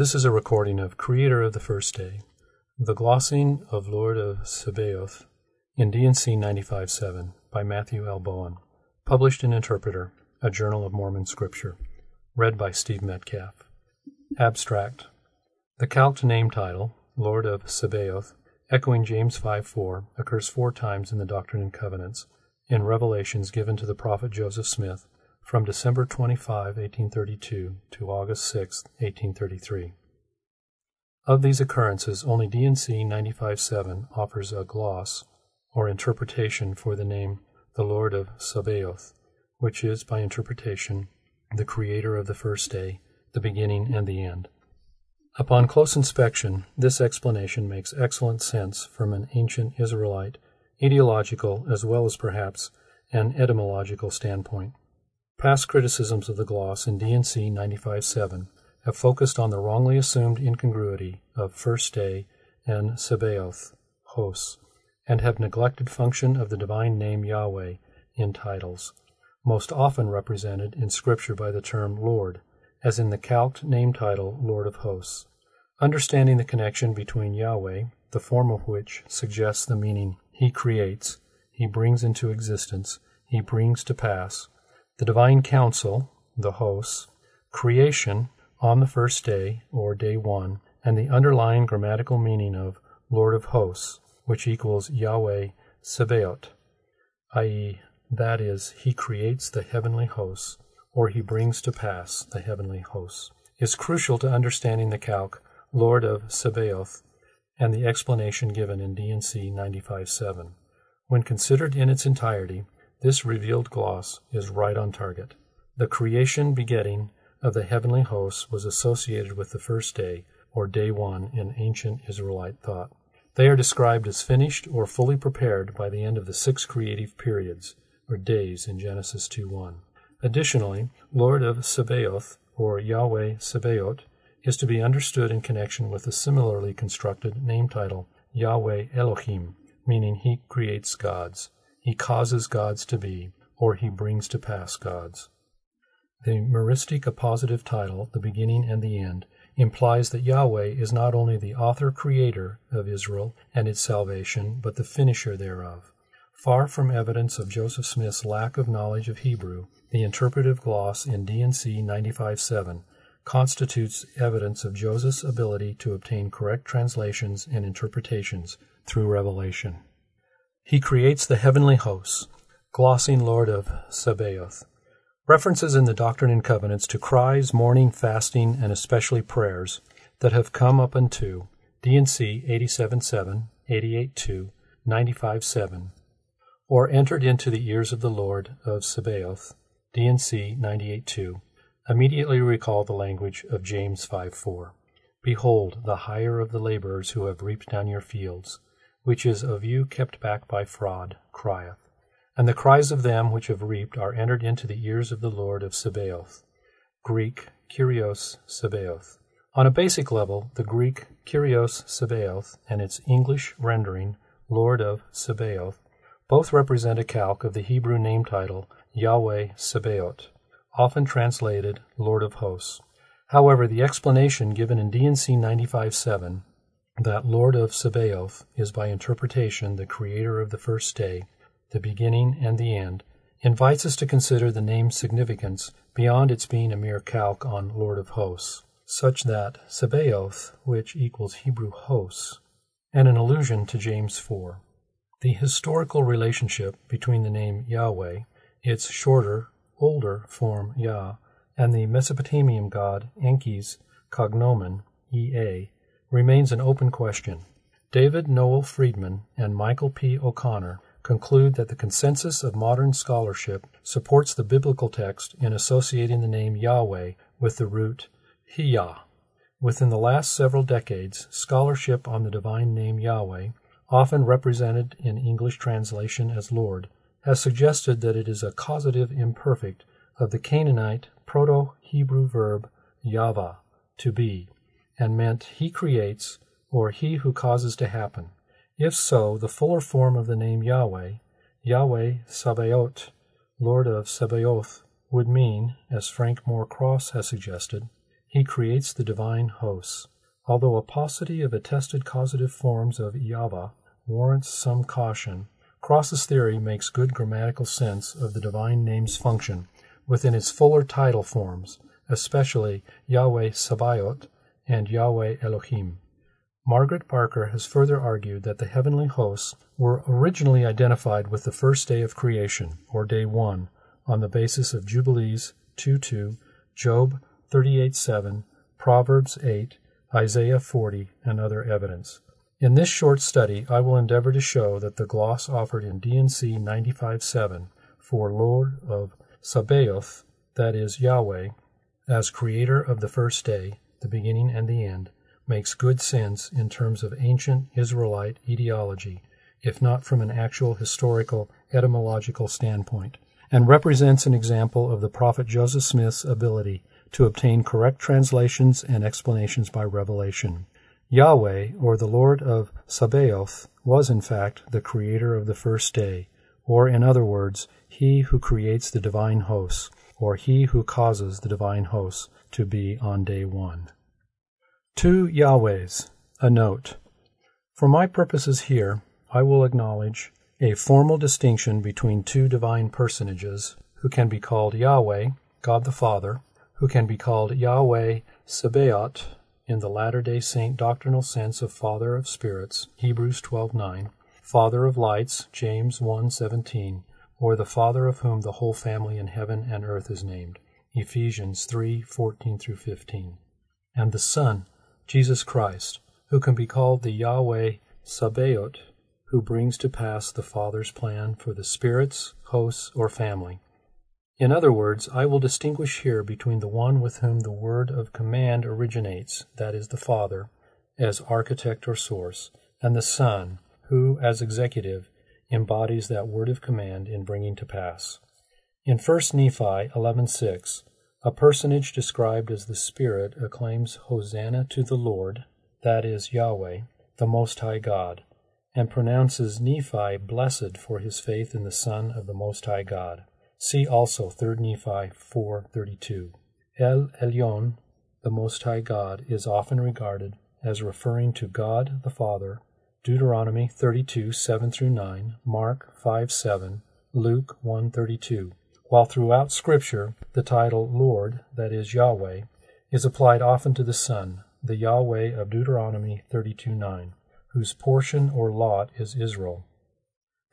This is a recording of Creator of the First Day, the glossing of Lord of Sabaoth in D&C 95.7 by Matthew L. Bowen, published in Interpreter, a Journal of Mormon Scripture, read by Steve Metcalf. Abstract. The calqued name title, Lord of Sabaoth, echoing James 5.4, occurs four times in the Doctrine and Covenants, in revelations given to the prophet Joseph Smith from December 25, 1832 to August 6, 1833. Of these occurrences, only D&C 95.7 offers a gloss or interpretation for the name the Lord of Sabaoth, which is, by interpretation, the creator of the first day, the beginning and the end. Upon close inspection, this explanation makes excellent sense from an ancient Israelite, etiological, as well as perhaps an etymological standpoint. Past criticisms of the gloss in D&C 95.7 have focused on the wrongly assumed incongruity of first day and Sabaoth, hosts, and have neglected function of the divine name Yahweh in titles, most often represented in Scripture by the term Lord, as in the calqued name title Lord of Hosts. Understanding the connection between Yahweh, the form of which suggests the meaning He creates, He brings into existence, He brings to pass, the divine council, the hosts, creation on the first day, or day one, and the underlying grammatical meaning of Lord of hosts, which equals Yahweh Sabaoth, i.e., that is, he creates the heavenly hosts, or he brings to pass the heavenly hosts, is crucial to understanding the calque Lord of Sabaoth and the explanation given in D&C 95.7. When considered in its entirety, this revealed gloss is right on target. The creation begetting of the heavenly hosts was associated with the first day, or day one, in ancient Israelite thought. They are described as finished or fully prepared by the end of the six creative periods, or days, in Genesis 2:1. Additionally, Lord of Sabaoth, or Yahweh Sabaoth, is to be understood in connection with the similarly constructed name title Yahweh Elohim, meaning He creates gods. He causes gods to be, or he brings to pass gods. The meristic appositive title, the beginning and the end, implies that Yahweh is not only the author creator of Israel and its salvation, but the finisher thereof. Far from evidence of Joseph Smith's lack of knowledge of Hebrew, the interpretive gloss in D&C 95.7 constitutes evidence of Joseph's ability to obtain correct translations and interpretations through revelation. He creates the heavenly hosts, glossing Lord of Sabaoth. References in the Doctrine and Covenants to cries, mourning, fasting, and especially prayers that have come up unto D&C 87.7, 88.2, 95.7, or entered into the ears of the Lord of Sabaoth, D&C 98.2, immediately recall the language of James 5.4. Behold, the hire of the laborers who have reaped down your fields, which is of you kept back by fraud, crieth. And the cries of them which have reaped are entered into the ears of the Lord of Sabaoth. Greek, Kyrios Sabaoth. On a basic level, the Greek Kyrios Sabaoth and its English rendering, Lord of Sabaoth, both represent a calque of the Hebrew name title Yahweh Sabaoth, often translated Lord of Hosts. However, the explanation given in D&C 95.7 that Lord of Sabaoth is by interpretation the creator of the first day, the beginning and the end, invites us to consider the name's significance beyond its being a mere calque on Lord of Hosts, such that Sabaoth, which equals Hebrew hosts, and an allusion to James 4. The historical relationship between the name Yahweh, its shorter, older form Yah, and the Mesopotamian god Enki's cognomen, Ea, remains an open question. David Noel Freedman and Michael P. O'Connor conclude that the consensus of modern scholarship supports the biblical text in associating the name Yahweh with the root Hiyah. Within the last several decades, scholarship on the divine name Yahweh, often represented in English translation as Lord, has suggested that it is a causative imperfect of the Canaanite Proto Hebrew verb yava, to be, and meant he creates or he who causes to happen. If so, the fuller form of the name Yahweh, Yahweh Sabaoth, Lord of Sabaoth, would mean, as Frank Moore Cross has suggested, He creates the divine hosts. Although a paucity of attested causative forms of Yahweh warrants some caution, Cross's theory makes good grammatical sense of the divine name's function within its fuller title forms, especially Yahweh Sabaoth and Yahweh Elohim. Margaret Barker has further argued that the heavenly hosts were originally identified with the first day of creation, or day 1, on the basis of Jubilees 2 2, Job 38 7, Proverbs 8, Isaiah 40, and other evidence. In this short study, I will endeavor to show that the gloss offered in D&C 95.7 for Lord of Sabaoth, that is, Yahweh, as creator of the first day, the beginning and the end, makes good sense in terms of ancient Israelite etiology, if not from an actual historical etymological standpoint, and represents an example of the prophet Joseph Smith's ability to obtain correct translations and explanations by revelation. Yahweh, or the Lord of Sabaoth, was in fact the creator of the first day, or in other words, he who creates the divine hosts, or he who causes the divine hosts to be on day one. Two Yahwehs. A note. For my purposes here, I will acknowledge a formal distinction between two divine personages who can be called Yahweh, God the Father, who can be called Yahweh Sabaoth in the Latter-day Saint doctrinal sense of Father of Spirits, Hebrews 12:9, Father of Lights, James 1:17, or the Father of whom the whole family in heaven and earth is named, Ephesians 3:14 through 15, and the Son, Jesus Christ, who can be called the Yahweh Sabaoth, who brings to pass the Father's plan for the spirits, hosts, or family. In other words, I will distinguish here between the one with whom the word of command originates, that is, the Father, as architect or source, and the Son, who, as executive, embodies that word of command in bringing to pass. In 1 Nephi 11:6, a personage described as the Spirit acclaims Hosanna to the Lord, that is, Yahweh, the Most High God, and pronounces Nephi blessed for his faith in the Son of the Most High God. See also 3 Nephi 4:32. El Elyon, the Most High God, is often regarded as referring to God the Father. Deuteronomy 32:7 through 9, Mark 5:7, Luke 1:32. While throughout Scripture the title Lord, that is Yahweh, is applied often to the Son, the Yahweh of Deuteronomy 32 9, whose portion or lot is Israel.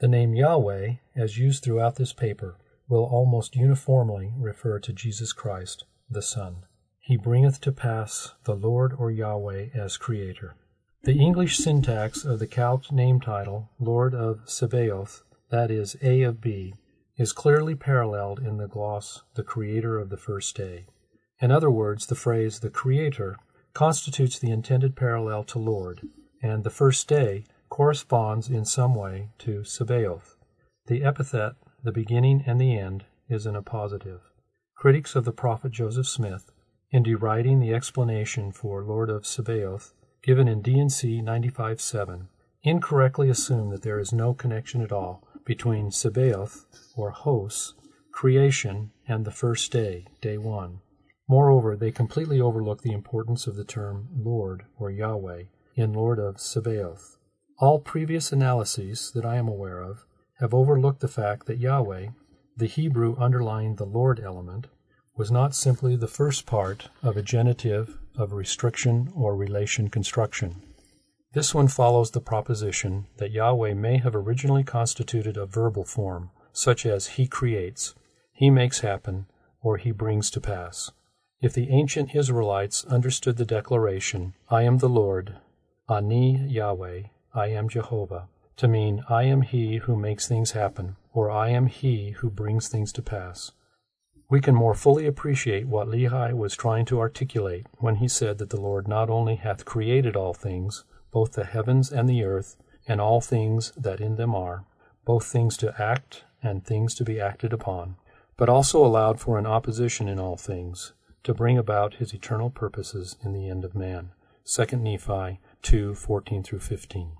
The name Yahweh, as used throughout this paper, will almost uniformly refer to Jesus Christ, the Son. He bringeth to pass the Lord or Yahweh as Creator. The English syntax of the calqued name title, Lord of Sabaoth, that is, A of B, is clearly paralleled in the gloss, the Creator of the first day. In other words, the phrase the Creator constitutes the intended parallel to Lord, and the first day corresponds in some way to Sabaoth. The epithet the beginning and the end is in appositive. Critics of the prophet Joseph Smith, in deriding the explanation for Lord of Sabaoth given in D&C 95.7, incorrectly assume that there is no connection at all between Sabaoth, or hosts, creation, and the first day, day one. Moreover, they completely overlook the importance of the term Lord, or Yahweh, in Lord of Sabaoth. All previous analyses that I am aware of have overlooked the fact that Yahweh, the Hebrew underlying the Lord element, was not simply the first part of a genitive of restriction or relation construction. This one follows the proposition that Yahweh may have originally constituted a verbal form, such as He creates, He makes happen, or He brings to pass. If the ancient Israelites understood the declaration, I am the Lord, Ani Yahweh, I am Jehovah, to mean I am he who makes things happen, or I am he who brings things to pass. We can more fully appreciate what Lehi was trying to articulate when he said that the Lord not only hath created all things, both the heavens and the earth, and all things that in them are, both things to act and things to be acted upon, but also allowed for an opposition in all things, to bring about his eternal purposes in the end of man. 2 Nephi 2 14 15.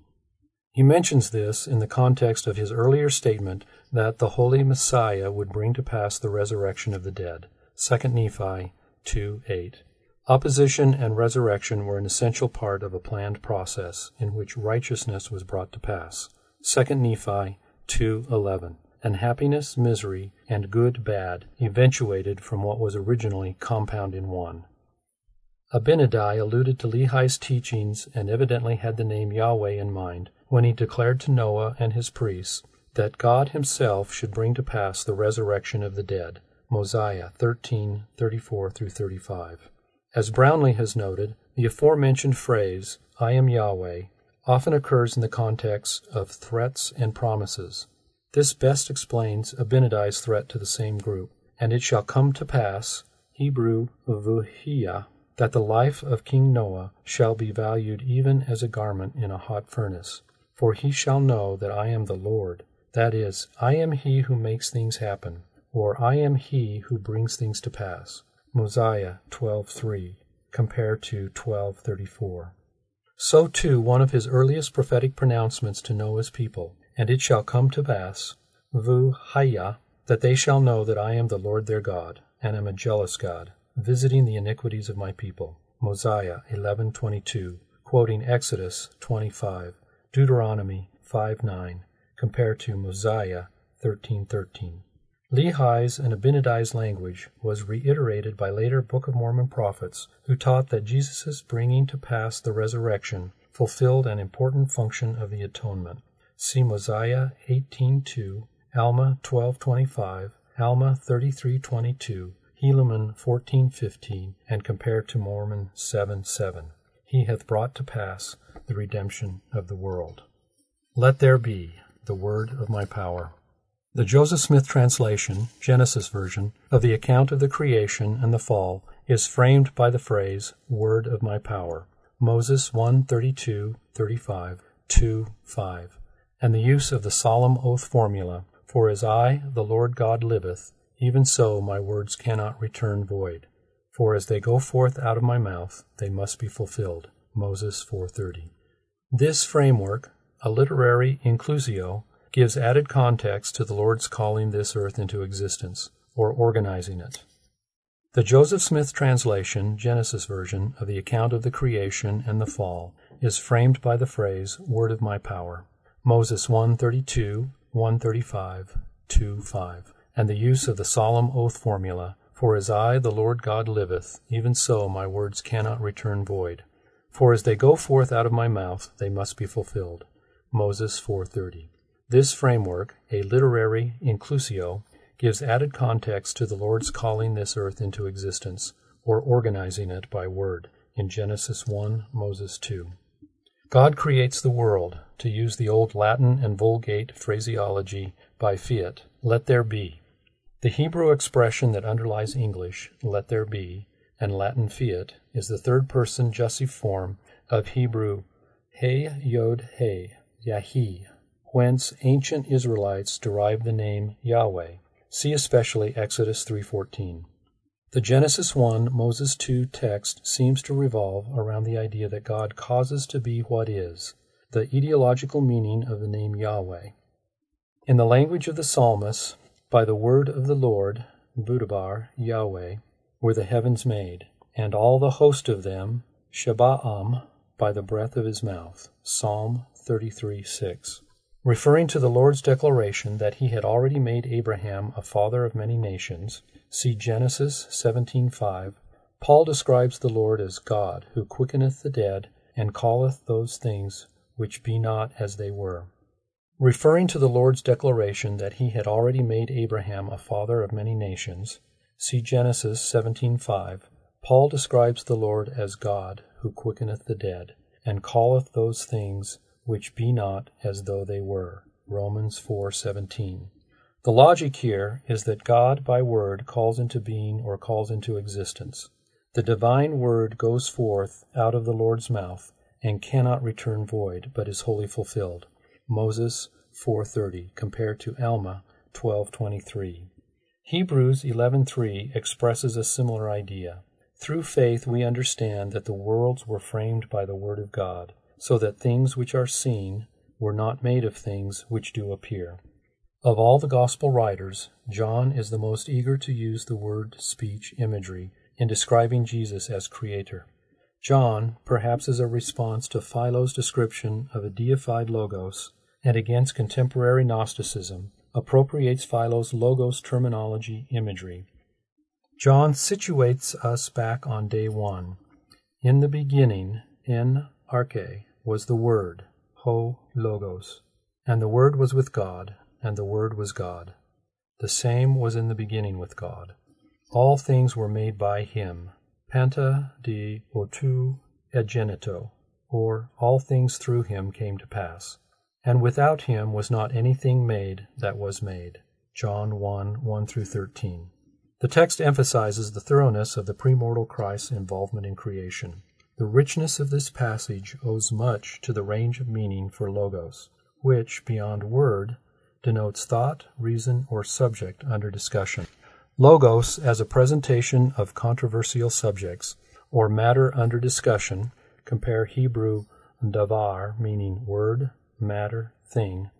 He mentions this in the context of his earlier statement that the Holy Messiah would bring to pass the resurrection of the dead. 2 Nephi 2 8. Opposition and resurrection were an essential part of a planned process in which righteousness was brought to pass. 2 Nephi 2:11. And happiness, misery, and good bad eventuated from what was originally compound in one. Abinadi alluded to Lehi's teachings and evidently had the name Yahweh in mind when he declared to Noah and his priests that God himself should bring to pass the resurrection of the dead. Mosiah 13:34 through 35. As Brownlee has noted, the aforementioned phrase, I am Yahweh, often occurs in the context of threats and promises. This best explains Abinadi's threat to the same group. And it shall come to pass, Hebrew vuhiyah, that the life of King Noah shall be valued even as a garment in a hot furnace. For he shall know that I am the Lord. That is, I am he who makes things happen, or I am he who brings things to pass. Mosiah 12:3 compared to 12:34. So too one of his earliest prophetic pronouncements to Noah's people, and it shall come to pass, vu hayah, that they shall know that I am the Lord their God, and am a jealous God, visiting the iniquities of my people. Mosiah 11:22, quoting Exodus 25, Deuteronomy 5:9, compared to Mosiah 13:13. Lehi's and Abinadi's language was reiterated by later Book of Mormon prophets who taught that Jesus' bringing to pass the resurrection fulfilled an important function of the atonement. See Mosiah 18:2, Alma 12:25, Alma 33:22, Helaman 14:15, and compare to Mormon 7:7. He hath brought to pass the redemption of the world. Let there be the word of my power. The Joseph Smith translation, Genesis version, of the account of the creation and the fall is framed by the phrase, Word of my power. Moses 1 32, 35, 2 5, and the use of the solemn oath formula, For as I, the Lord God, liveth, even so my words cannot return void. For as they go forth out of my mouth, they must be fulfilled. Moses 4:30. This framework, a literary inclusio, gives added context to the Lord's calling this earth into existence, or organizing it. The Joseph Smith translation, Genesis version, of the account of the creation and the fall is framed by the phrase, Word of my power. Moses 132, 135, 2 5 and the use of the solemn oath formula, For as I, the Lord God, liveth, even so my words cannot return void. For as they go forth out of my mouth, they must be fulfilled. Moses 4:30. This framework, a literary inclusio, gives added context to the Lord's calling this earth into existence, or organizing it by word, in Genesis 1, Moses 2. God creates the world, to use the old Latin and Vulgate phraseology, by fiat, let there be. The Hebrew expression that underlies English, let there be, and Latin fiat, is the third person jussive form of Hebrew he yod he, Yahi, whence ancient Israelites derived the name Yahweh. See especially Exodus 3:14. The Genesis 1, Moses 2 text seems to revolve around the idea that God causes to be what is, the etiological meaning of the name Yahweh. In the language of the psalmist, by the word of the Lord, Budabar, Yahweh, were the heavens made, and all the host of them, Shaba'am, by the breath of his mouth. Psalm 33 6. Referring to the Lord's declaration that he had already made Abraham a father of many nations, see Genesis 17:5. Paul describes the Lord as God, who quickeneth the dead, and calleth those things which be not as they were. Referring to the Lord's declaration that he had already made Abraham a father of many nations, see Genesis 17:5. Paul describes the Lord as God, who quickeneth the dead, and calleth those things which be not as though they were. Romans 4:17. The logic here is that God by word calls into being or calls into existence. The divine word goes forth out of the Lord's mouth and cannot return void, but is wholly fulfilled. Moses 4:30 compared to Alma 12:23. Hebrews 11:3 expresses a similar idea. Through faith we understand that the worlds were framed by the word of God, so that things which are seen were not made of things which do appear. Of all the gospel writers, John is the most eager to use the word speech imagery in describing Jesus as creator. John, perhaps as a response to Philo's description of a deified logos and against contemporary Gnosticism, appropriates Philo's logos terminology imagery. John situates us back on day one. In the beginning, in arche, was the Word, ho logos, and the Word was with God, and the Word was God. The same was in the beginning with God. All things were made by him, panta de autou egenito, or all things through him came to pass. And without him was not anything made that was made. John 1 1 through 13. The text emphasizes the thoroughness of the premortal Christ's involvement in creation. The richness of this passage owes much to the range of meaning for logos, which, beyond word, denotes thought, reason, or subject under discussion. Logos as a presentation of controversial subjects or matter under discussion, compare Hebrew davar, meaning word, matter, thing,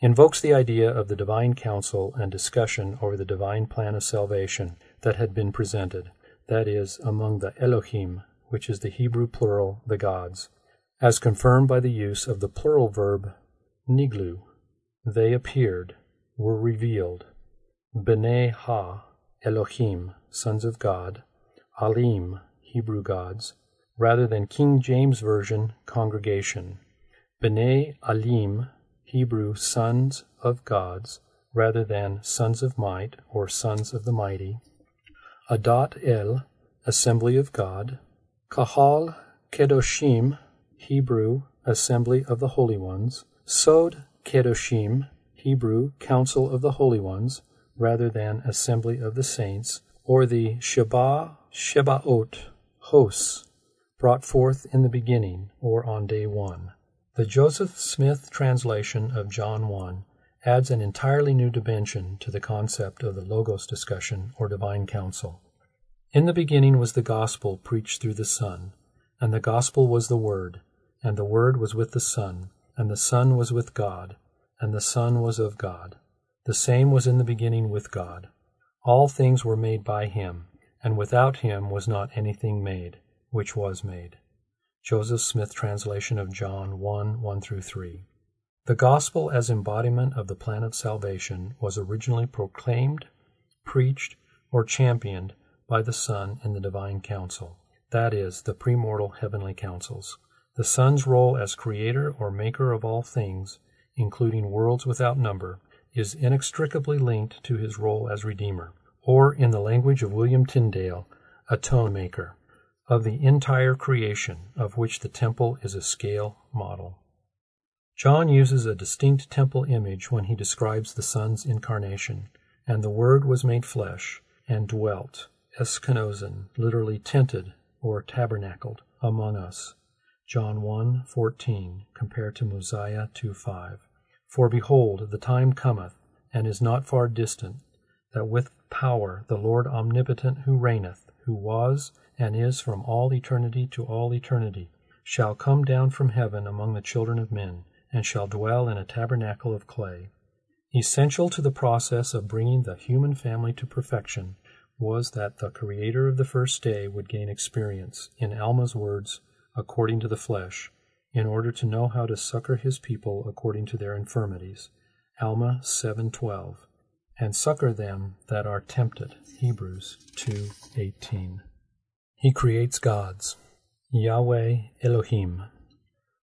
invokes the idea of the divine council and discussion over the divine plan of salvation that had been presented, that is, among the Elohim, which is the Hebrew plural, the gods, as confirmed by the use of the plural verb niglu, they appeared, were revealed. B'nai Ha, Elohim, sons of God, Alim, Hebrew gods, rather than King James Version, congregation. B'nai Alim, Hebrew sons of gods, rather than sons of might or sons of the mighty. Adat El, assembly of God. Kahal Kedoshim, Hebrew, assembly of the holy ones. Sod Kedoshim, Hebrew, council of the holy ones, rather than assembly of the saints, or the Sheba Shebaot, hosts, brought forth in the beginning, or on day one. The Joseph Smith translation of John 1 adds an entirely new dimension to the concept of the Logos discussion or divine council. In the beginning was the gospel preached through the Son, and the gospel was the Word, and the Word was with the Son, and the Son was with God, and the Son was of God. The same was in the beginning with God. All things were made by him, and without him was not anything made which was made. Joseph Smith translation of John 1 1 through 3. The gospel as embodiment of the plan of salvation was originally proclaimed, preached, or championed by the Son in the divine council, that is, the premortal heavenly councils. The Son's role as creator or maker of all things, including worlds without number, is inextricably linked to his role as Redeemer, or, in the language of William Tyndale, Atone Maker, of the entire creation, of which the temple is a scale model. John uses a distinct temple image when he describes the Son's incarnation, and the Word was made flesh, and dwelt, eskenosen, literally tented or tabernacled, among us. John 1:14 compared to Mosiah 2:5. For behold, the time cometh, and is not far distant, that with power the Lord omnipotent who reigneth, who was and is from all eternity to all eternity, shall come down from heaven among the children of men, and shall dwell in a tabernacle of clay. Essential to the process of bringing the human family to perfection was that the Creator of the first day would gain experience, in Alma's words, according to the flesh, in order to know how to succor his people according to their infirmities. Alma 7:12 and succor them that are tempted. Hebrews 2:18. He creates gods. Yahweh Elohim.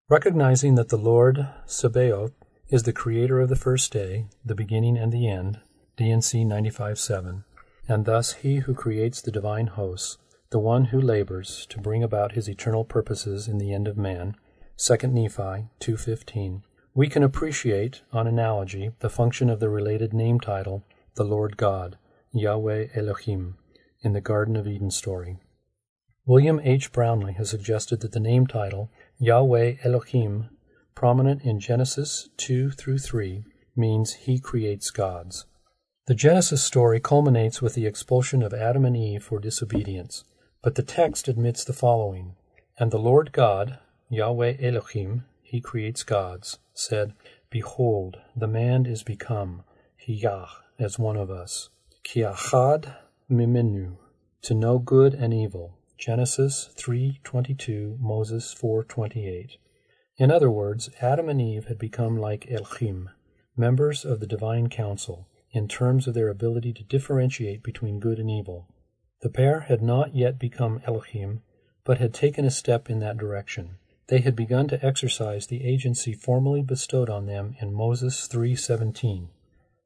Recognizing that the Lord Sabaoth is the creator of the first day, the beginning and the end, D&C 95:7, and thus he who creates the divine hosts, the one who labors to bring about his eternal purposes in the end of man, 2 Nephi 2:15, we can appreciate, on analogy, the function of the related name title, the Lord God, Yahweh Elohim, in the Garden of Eden story. William H. Brownlee has suggested that the name title, Yahweh Elohim, prominent in Genesis 2 through 3, means He creates gods. The Genesis story culminates with the expulsion of Adam and Eve for disobedience, but the text admits the following And the Lord God, Yahweh Elohim, he creates gods, said, Behold, the man is become, Hiyah, as one of us, Kiachad mimenu, to know good and evil. Genesis 3:22, Moses 4:28. In other words, Adam and Eve had become like Elohim, members of the divine council, in terms of their ability to differentiate between good and evil. The pair had not yet become Elohim, but had taken a step in that direction. They had begun to exercise the agency formally bestowed on them in Moses 3:17.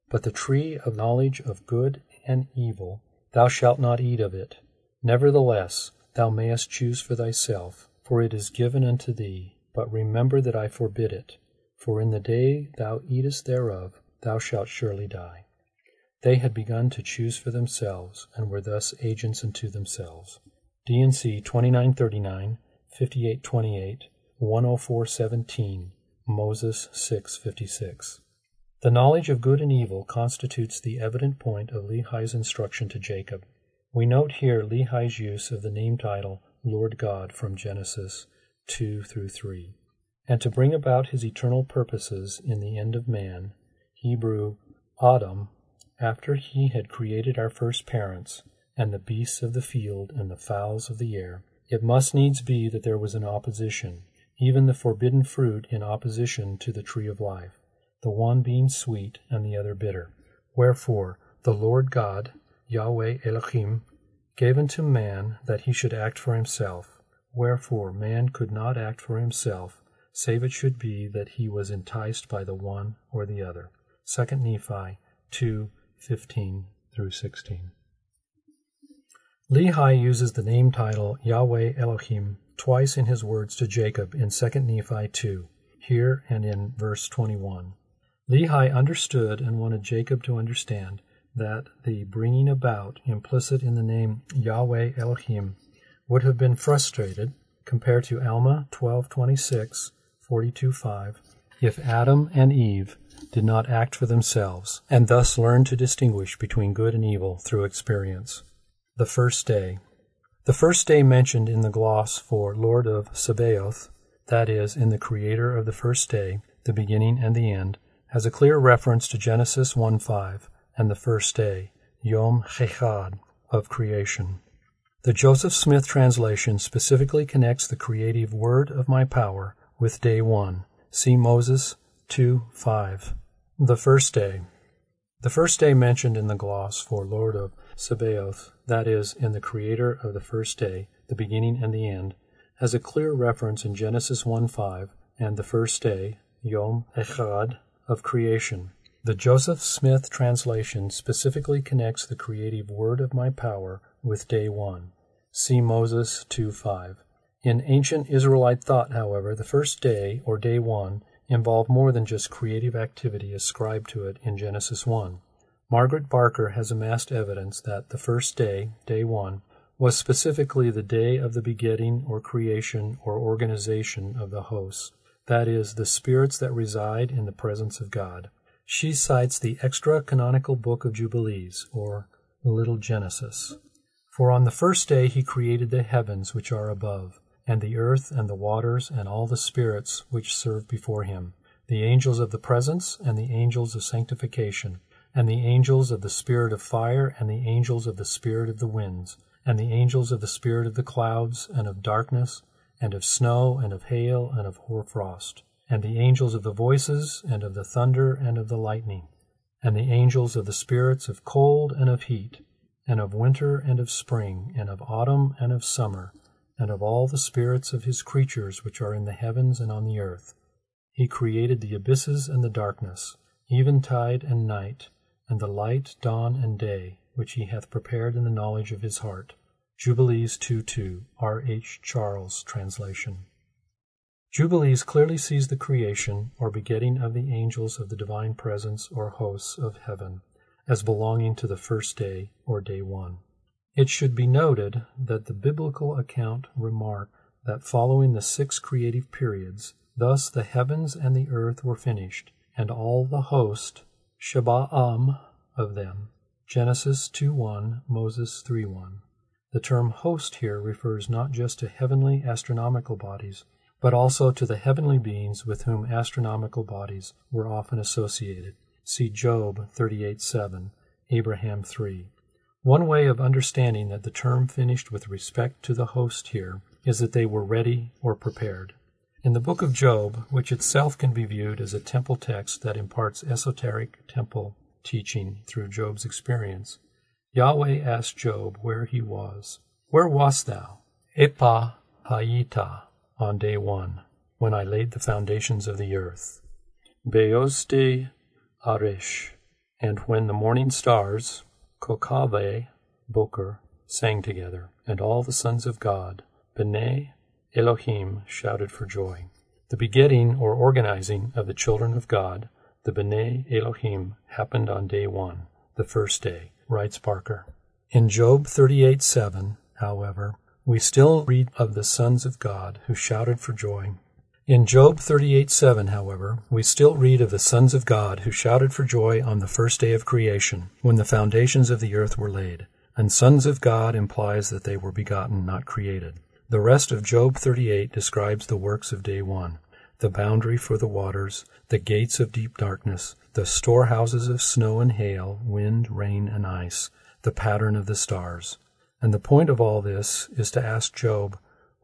But the tree of knowledge of good and evil, thou shalt not eat of it. Nevertheless, thou mayest choose for thyself, for it is given unto thee. But remember that I forbid it, for in the day thou eatest thereof thou shalt surely die. They had begun to choose for themselves, and were thus agents unto themselves. D&C 2939, 5828, 10417, Moses 656. The knowledge of good and evil constitutes the evident point of Lehi's instruction to Jacob. We note here Lehi's use of the name title Lord God from Genesis 2 through 3, and to bring about his eternal purposes in the end of man, Hebrew Adam, after he had created our first parents, and the beasts of the field and the fowls of the air, it must needs be that there was an opposition, even the forbidden fruit in opposition to the tree of life, the one being sweet and the other bitter. Wherefore the Lord God, Yahweh Elohim, gave unto man that he should act for himself, Wherefore man could not act for himself, save it should be that he was enticed by the one or the other. 2 Nephi 2 15 through 16. Lehi uses the name title Yahweh Elohim twice in his words to Jacob in 2 Nephi 2, here and in verse 21. Lehi understood and wanted Jacob to understand that the bringing about implicit in the name Yahweh Elohim would have been frustrated, compared to Alma 12:26, 42:5, if Adam and Eve did not act for themselves, and thus learn to distinguish between good and evil through experience. The first day. The first day mentioned in the gloss for Lord of Sabaoth, that is, in the Creator of the first day, the beginning and the end, has a clear reference to Genesis 1:5 and the first day, Yom Echad, of creation. The Joseph Smith translation specifically connects the creative word of my power with day one. See Moses 2 5. The first day. The first day mentioned in the gloss for Lord of Sabaoth, that is, in the Creator of the first day, the beginning and the end, has a clear reference in Genesis 1 5 and the first day, Yom Echad, of creation. The Joseph Smith translation specifically connects the creative word of my power with day one. See Moses 2:5. In ancient Israelite thought, however, the first day, or day one, involved more than just creative activity ascribed to it in Genesis 1. Margaret Barker has amassed evidence that the first day, day one, was specifically the day of the begetting or creation or organization of the hosts, that is, the spirits that reside in the presence of God. She cites the extra canonical book of Jubilees, or the Little Genesis. For on the first day he created the heavens which are above, and the earth and the waters and all the spirits which serve before him, the angels of the presence and the angels of sanctification, and the angels of the spirit of fire and the angels of the spirit of the winds, and the angels of the spirit of the clouds and of darkness, and of snow and of hail and of hoarfrost, and the angels of the voices and of the thunder and of the lightning, and the angels of the spirits of cold and of heat and of winter and of spring, and of autumn and of summer, and of all the spirits of his creatures which are in the heavens and on the earth. He created the abysses and the darkness, eventide and night, and the light, dawn, and day, which he hath prepared in the knowledge of his heart. Jubilees 2 2, R. H. Charles translation. Jubilees clearly sees the creation or begetting of the angels of the divine presence or hosts of heaven as belonging to the first day or day one. It should be noted that the biblical account remark that following the six creative periods, thus the heavens and the earth were finished, and all the host, Shaba'am, of them. Genesis 2:1, Moses 3:1. The term host here refers not just to heavenly astronomical bodies, but also to the heavenly beings with whom astronomical bodies were often associated. See Job 38:7, Abraham 3. One way of understanding that the term finished with respect to the host here is that they were ready or prepared. In the book of Job, which itself can be viewed as a temple text that imparts esoteric temple teaching through Job's experience, Yahweh asked Job where he was. Where wast thou? Epa hayita on day one, when I laid the foundations of the earth. Beoste arish, and when the morning stars, Kokave, Boker, sang together, and all the sons of God, B'nai Elohim, shouted for joy. The begetting or organizing of the children of God, the B'nai Elohim, happened on day one, the first day, writes Barker. In Job 38 7, however, we still read of the sons of God who shouted for joy. In Job 38:7, however, we still read of the sons of God who shouted for joy on the first day of creation, when the foundations of the earth were laid. And sons of God implies that they were begotten, not created. The rest of Job 38 describes the works of day one the boundary for the waters, the gates of deep darkness, the storehouses of snow and hail, wind, rain, and ice, the pattern of the stars. And the point of all this is to ask Job,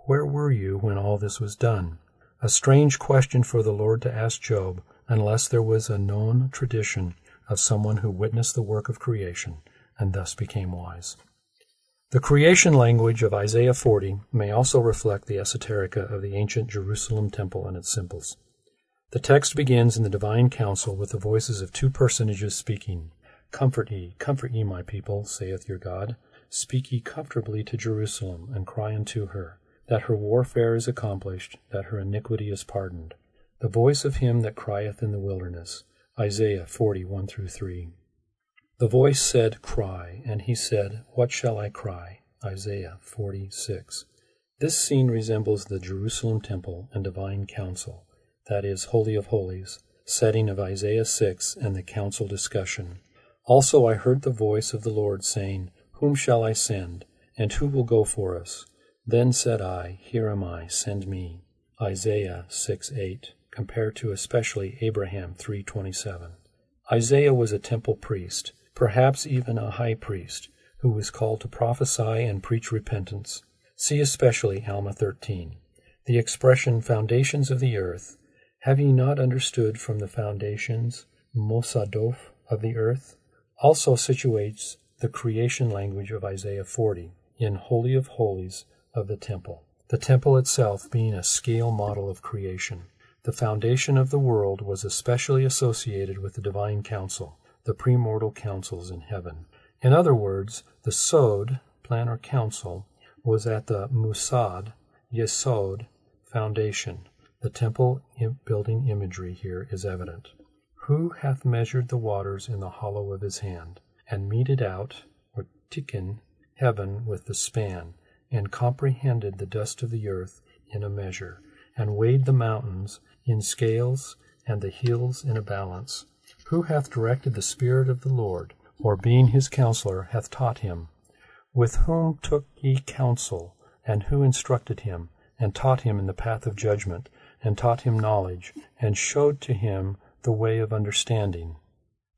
Where were you when all this was done? A strange question for the Lord to ask Job, unless there was a known tradition of someone who witnessed the work of creation and thus became wise. The creation language of Isaiah 40 may also reflect the esoterica of the ancient Jerusalem temple and its symbols. The text begins in the divine council with the voices of two personages speaking. Comfort ye, comfort ye, my people, saith your God. Speak ye comfortably to Jerusalem, and cry unto her, that her warfare is accomplished, that her iniquity is pardoned. The voice of him that crieth in the wilderness. Isaiah 40, 1 through 3. The voice said, Cry, and he said, What shall I cry? Isaiah 46. This scene resembles the Jerusalem temple and divine council, that is, Holy of Holies, setting of Isaiah 6 and the council discussion. Also I heard the voice of the Lord saying, Whom shall I send? And who will go for us? Then said I, Here am I, send me. Isaiah 6 8, compared to especially Abraham 3:27. Isaiah was a temple priest perhaps even a high priest, who was called to prophesy and preach repentance. See especially Alma 13. The expression foundations of the earth, have ye not understood from the foundations, Mosadof of the earth, also situates the creation language of Isaiah 40 in Holy of Holies of the temple, the temple itself being a scale model of creation. The foundation of the world was especially associated with the divine council, the premortal councils in heaven. In other words, the Sod, plan or council, was at the Musad, Yesod, foundation. The temple building imagery here is evident. Who hath measured the waters in the hollow of his hand, and meted out, or tikken, heaven with the span, and comprehended the dust of the earth in a measure, and weighed the mountains in scales, and the hills in a balance? Who hath directed the Spirit of the Lord, or being his counselor hath taught him? With whom took ye counsel, and who instructed him, and taught him in the path of judgment, and taught him knowledge, and showed to him the way of understanding?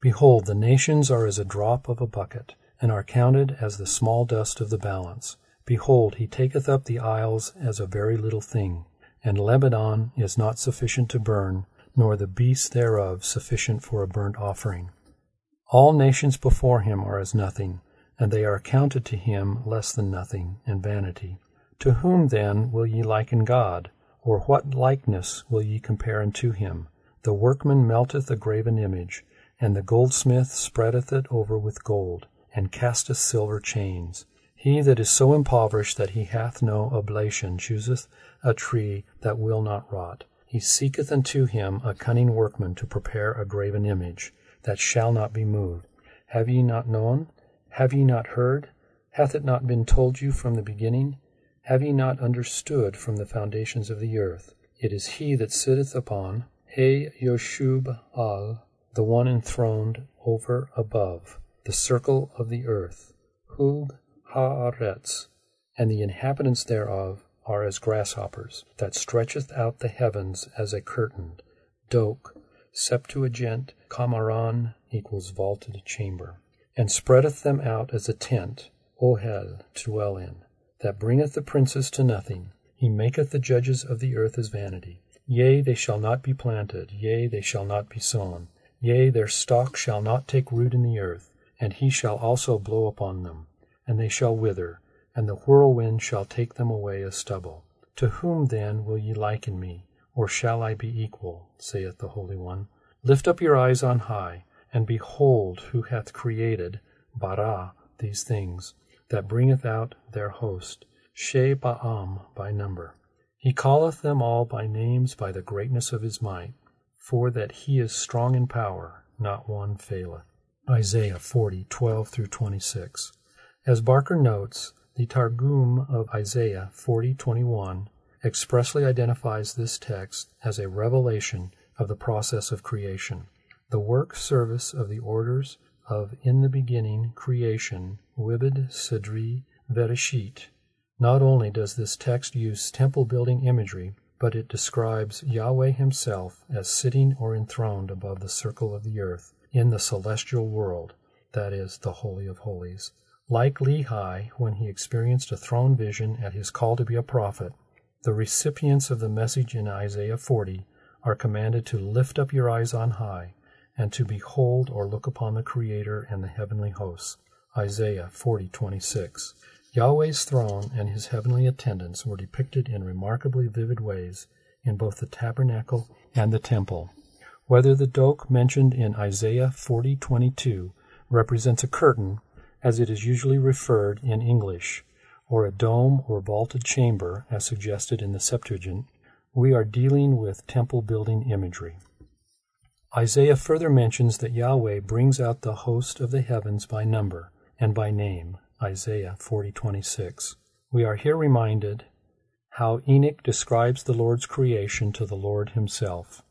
Behold, the nations are as a drop of a bucket, and are counted as the small dust of the balance. Behold, he taketh up the isles as a very little thing, and Lebanon is not sufficient to burn, nor the beasts thereof sufficient for a burnt offering. All nations before him are as nothing, and they are accounted to him less than nothing, and vanity. To whom then will ye liken God? Or what likeness will ye compare unto him? The workman melteth a graven image, and the goldsmith spreadeth it over with gold, and casteth silver chains. He that is so impoverished that he hath no oblation chooseth a tree that will not rot, he seeketh unto him a cunning workman to prepare a graven image, that shall not be moved. Have ye not known? Have ye not heard? Hath it not been told you from the beginning? Have ye not understood from the foundations of the earth? It is he that sitteth upon He Yoshub al, the one enthroned over above, the circle of the earth, Hug Haaretz, and the inhabitants thereof are as grasshoppers, that stretcheth out the heavens as a curtain. Doke, Septuagint, Kamaran equals vaulted chamber. and spreadeth them out as a tent, Ohel, to dwell in, that bringeth the princes to nothing. He maketh the judges of the earth as vanity. Yea, they shall not be planted, yea, they shall not be sown. Yea, their stalk shall not take root in the earth, and he shall also blow upon them, and they shall wither, and the whirlwind shall take them away as stubble. To whom then will ye liken me, or shall I be equal? saith the Holy One. Lift up your eyes on high, and behold who hath created, bara, these things, that bringeth out their host, Shebaam by number. He calleth them all by names by the greatness of his might, for that he is strong in power, not one faileth. Isaiah 40, 12 through 26. As Barker notes, the Targum of Isaiah 40:21 expressly identifies this text as a revelation of the process of creation. The work service of the orders of in the beginning creation, Wibid Sidri Vereshit. Not only does this text use temple building imagery, but it describes Yahweh himself as sitting or enthroned above the circle of the earth in the celestial world, that is, the Holy of Holies. Like Lehi, when he experienced a throne vision at his call to be a prophet, the recipients of the message in Isaiah 40 are commanded to lift up your eyes on high and to behold or look upon the Creator and the heavenly hosts. Isaiah 40:26. Yahweh's throne and his heavenly attendants were depicted in remarkably vivid ways in both the tabernacle and the temple. Whether the doke mentioned in Isaiah 40:22 represents a curtain, as it is usually referred in English, or a dome or vaulted chamber, as suggested in the Septuagint, we are dealing with temple building imagery. Isaiah further mentions that Yahweh brings out the host of the heavens by number and by name. Isaiah 40:26. We are here reminded how Enoch describes the Lord's creation to the Lord himself.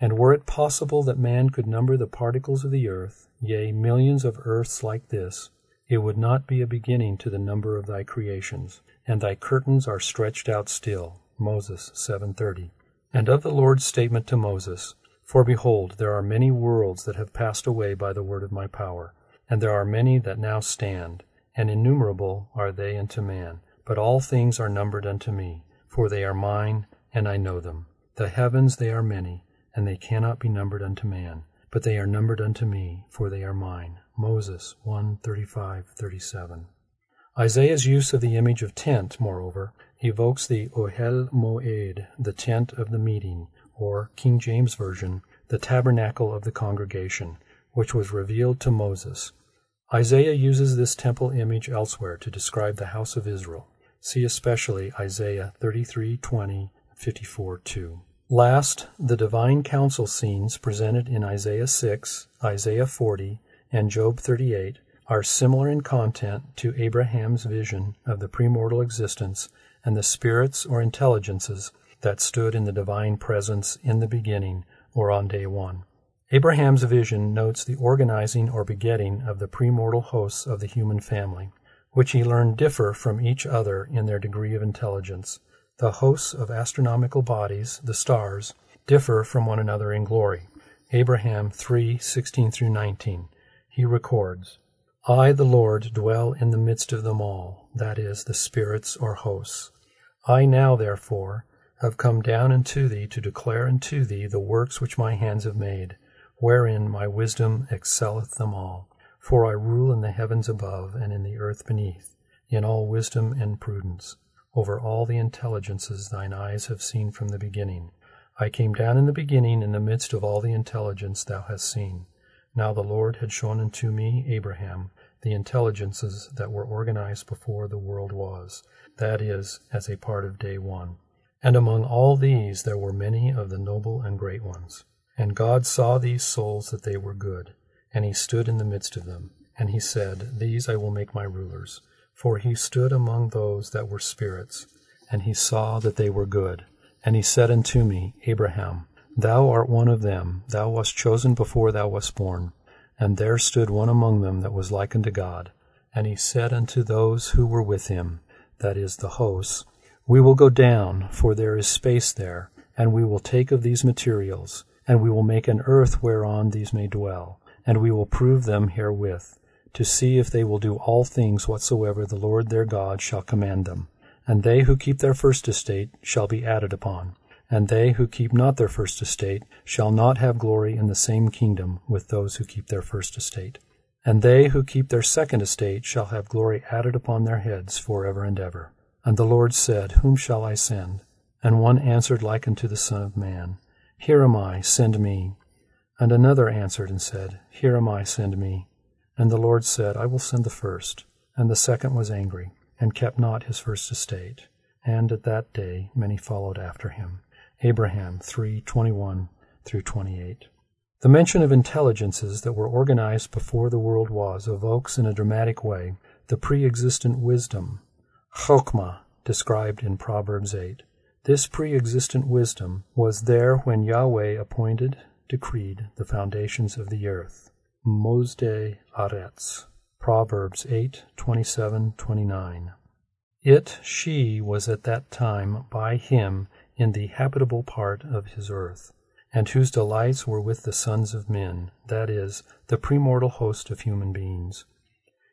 And were it possible that man could number the particles of the earth, yea, millions of earths like this, it would not be a beginning to the number of thy creations, and thy curtains are stretched out still. Moses 7:30. And of the Lord's statement to Moses, for behold, there are many worlds that have passed away by the word of my power, and there are many that now stand, and innumerable are they unto man. But all things are numbered unto me, for they are mine, and I know them. The heavens they are many, and they cannot be numbered unto man, but they are numbered unto me, for they are mine. Moses 1 35 37. Isaiah's use of the image of tent, moreover, evokes the Ohel Moed, the tent of the meeting, or King James Version, the tabernacle of the congregation, which was revealed to Moses. Isaiah uses this temple image elsewhere to describe the house of Israel. See especially Isaiah 33:20, 54:2. Last, the divine council scenes presented in Isaiah 6, Isaiah 40, and Job 38 are similar in content to Abraham's vision of the premortal existence and the spirits or intelligences that stood in the divine presence in the beginning or on day one. Abraham's vision notes the organizing or begetting of the premortal hosts of the human family, which he learned differ from each other in their degree of intelligence. The hosts of astronomical bodies, the stars, differ from one another in glory. Abraham 3:16 through 19. He records, I, the Lord, dwell in the midst of them all, that is, the spirits or hosts. I now, therefore, have come down unto thee to declare unto thee the works which my hands have made, wherein my wisdom excelleth them all. For I rule in the heavens above and in the earth beneath, in all wisdom and prudence, over all the intelligences thine eyes have seen from the beginning. I came down in the beginning in the midst of all the intelligence thou hast seen. Now the Lord had shown unto me, Abraham, the intelligences that were organized before the world was, that is, as a part of day one. And among all these there were many of the noble and great ones. And God saw these souls that they were good, and he stood in the midst of them. And he said, These I will make my rulers. For he stood among those that were spirits, and he saw that they were good. And he said unto me, Abraham, Thou art one of them, thou wast chosen before thou wast born. And there stood one among them that was like unto God. And he said unto those who were with him, that is, the hosts, we will go down, for there is space there, and we will take of these materials, and we will make an earth whereon these may dwell, and we will prove them herewith, to see if they will do all things whatsoever the Lord their God shall command them. And they who keep their first estate shall be added upon. And they who keep not their first estate shall not have glory in the same kingdom with those who keep their first estate. And they who keep their second estate shall have glory added upon their heads for ever and ever. And the Lord said, Whom shall I send? And one answered like unto the Son of Man, Here am I, send me. And another answered and said, Here am I, send me. And the Lord said, I will send the first. And the second was angry, and kept not his first estate. And at that day many followed after him. Abraham 3:21 through 28. The mention of intelligences that were organized before the world was evokes in a dramatic way the pre-existent wisdom, chokmah, described in Proverbs 8. This pre-existent wisdom was there when Yahweh appointed, decreed the foundations of the earth. Mosde Aretz. Proverbs 8, 27, 29. It, she, was at that time by him in the habitable part of his earth, and whose delights were with the sons of men, that is, the premortal host of human beings.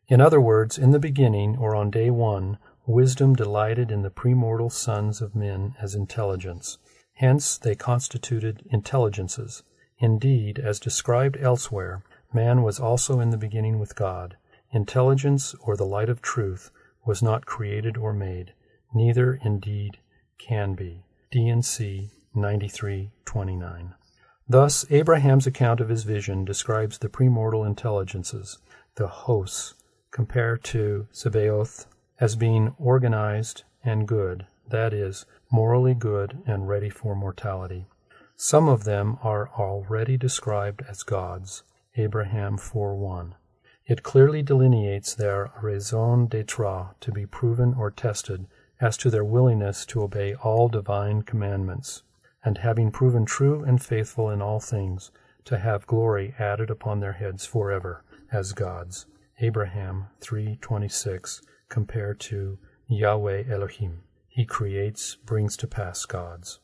In other words, in the beginning, or on day one, wisdom delighted in the premortal sons of men as intelligence. Hence they constituted intelligences. Indeed, as described elsewhere, Man was also in the beginning with God. Intelligence, or the light of truth, was not created or made, neither indeed can be. D&C 93:29. Thus Abraham's account of his vision describes the premortal intelligences, the hosts, compared to Sabaoth, as being organized and good, that is, morally good and ready for mortality. Some of them are already described as gods. Abraham 4:1. It clearly delineates their raison d'etre to be proven or tested as to their willingness to obey all divine commandments, and having proven true and faithful in all things, to have glory added upon their heads forever as gods. Abraham 3:26 compared to Yahweh Elohim. He creates, brings to pass gods.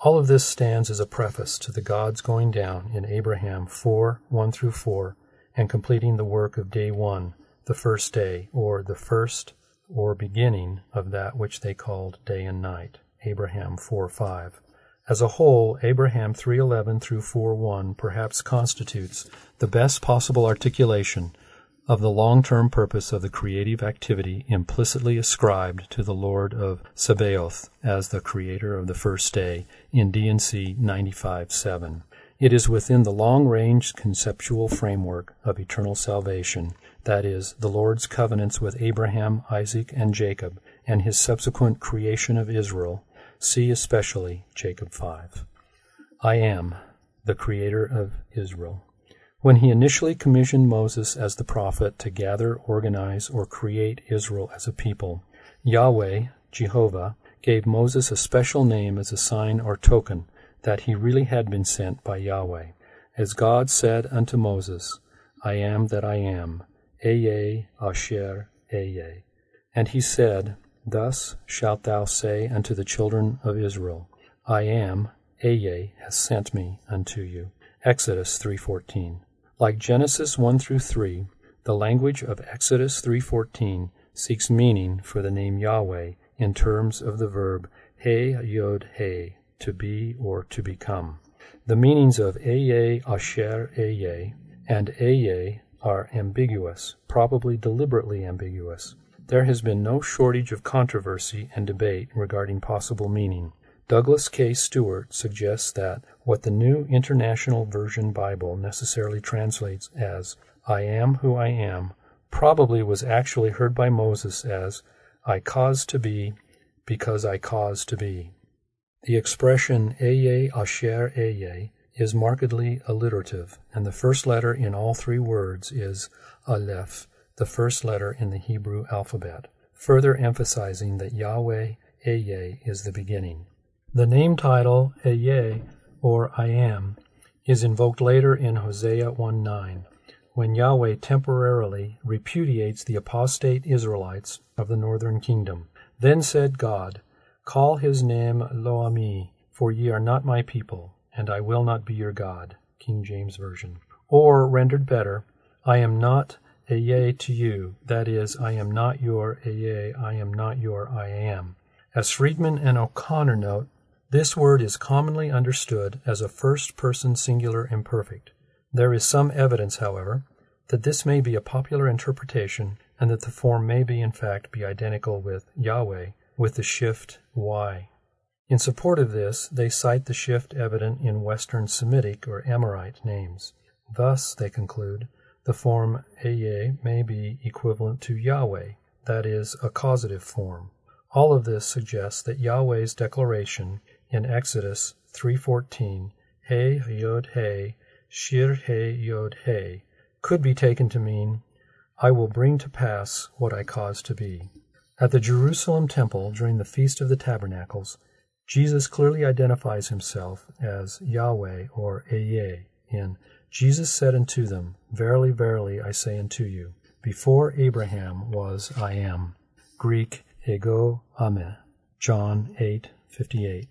All of this stands as a preface to the gods going down in Abraham 4 1 through 4 and completing the work of day one, the first day, or the first or beginning of that which they called day and night. Abraham 4 5. As a whole, Abraham 3:11 through 4:1 perhaps constitutes the best possible articulation of the long-term purpose of the creative activity implicitly ascribed to the Lord of Sabaoth as the creator of the first day in D&C 95.7. It is within the long-range conceptual framework of eternal salvation, that is, the Lord's covenants with Abraham, Isaac, and Jacob, and his subsequent creation of Israel. See especially Jacob 5. I am the creator of Israel. When he initially commissioned Moses as the prophet to gather, organize, or create Israel as a people, Yahweh, Jehovah, gave Moses a special name as a sign or token that he really had been sent by Yahweh. As God said unto Moses, I am that I am, Ehyeh Asher Ehyeh. And he said, Thus shalt thou say unto the children of Israel, I am, Ehyeh has sent me unto you. Exodus 3:14. Like Genesis 1 through 3, the language of Exodus 3:14 seeks meaning for the name Yahweh in terms of the verb he yod he, to be or to become. The meanings of Ehyeh Asher Ehyeh and Ehyeh are ambiguous, probably deliberately ambiguous. There has been no shortage of controversy and debate regarding possible meaning. Douglas K. Stuart suggests that what the New International Version Bible necessarily translates as, I am who I am, probably was actually heard by Moses as, I cause to be because I cause to be. The expression Ehyeh Asher Ehyeh is markedly alliterative, and the first letter in all three words is Aleph, the first letter in the Hebrew alphabet, further emphasizing that Yahweh Ehyeh is the beginning. The name title Ehyeh, or I am, is invoked later in Hosea 1:9, when Yahweh temporarily repudiates the apostate Israelites of the northern kingdom. Then said God, Call his name Lo Ami, for ye are not my people, and I will not be your God. King James Version. Or, rendered better, I am not Ehyeh to you, that is, I am not your Ehyeh, I am not your I am. As Freedman and O'Connor note, this word is commonly understood as a first person singular imperfect. There is some evidence, however, that this may be a popular interpretation and that the form may be in fact be identical with Yahweh with the shift y. In support of this, they cite the shift evident in Western Semitic or Amorite names. Thus, they conclude, the form Ehyeh may be equivalent to Yahweh, that is, a causative form. All of this suggests that Yahweh's declaration in Exodus 3:14, He Yod He, Shir He Yod He, could be taken to mean, I will bring to pass what I cause to be. At the Jerusalem temple during the Feast of the Tabernacles, Jesus clearly identifies himself as Yahweh or Ehyeh in Jesus said unto them, Verily, verily, I say unto you, before Abraham was I am. Greek, ego eimi. John 8:58.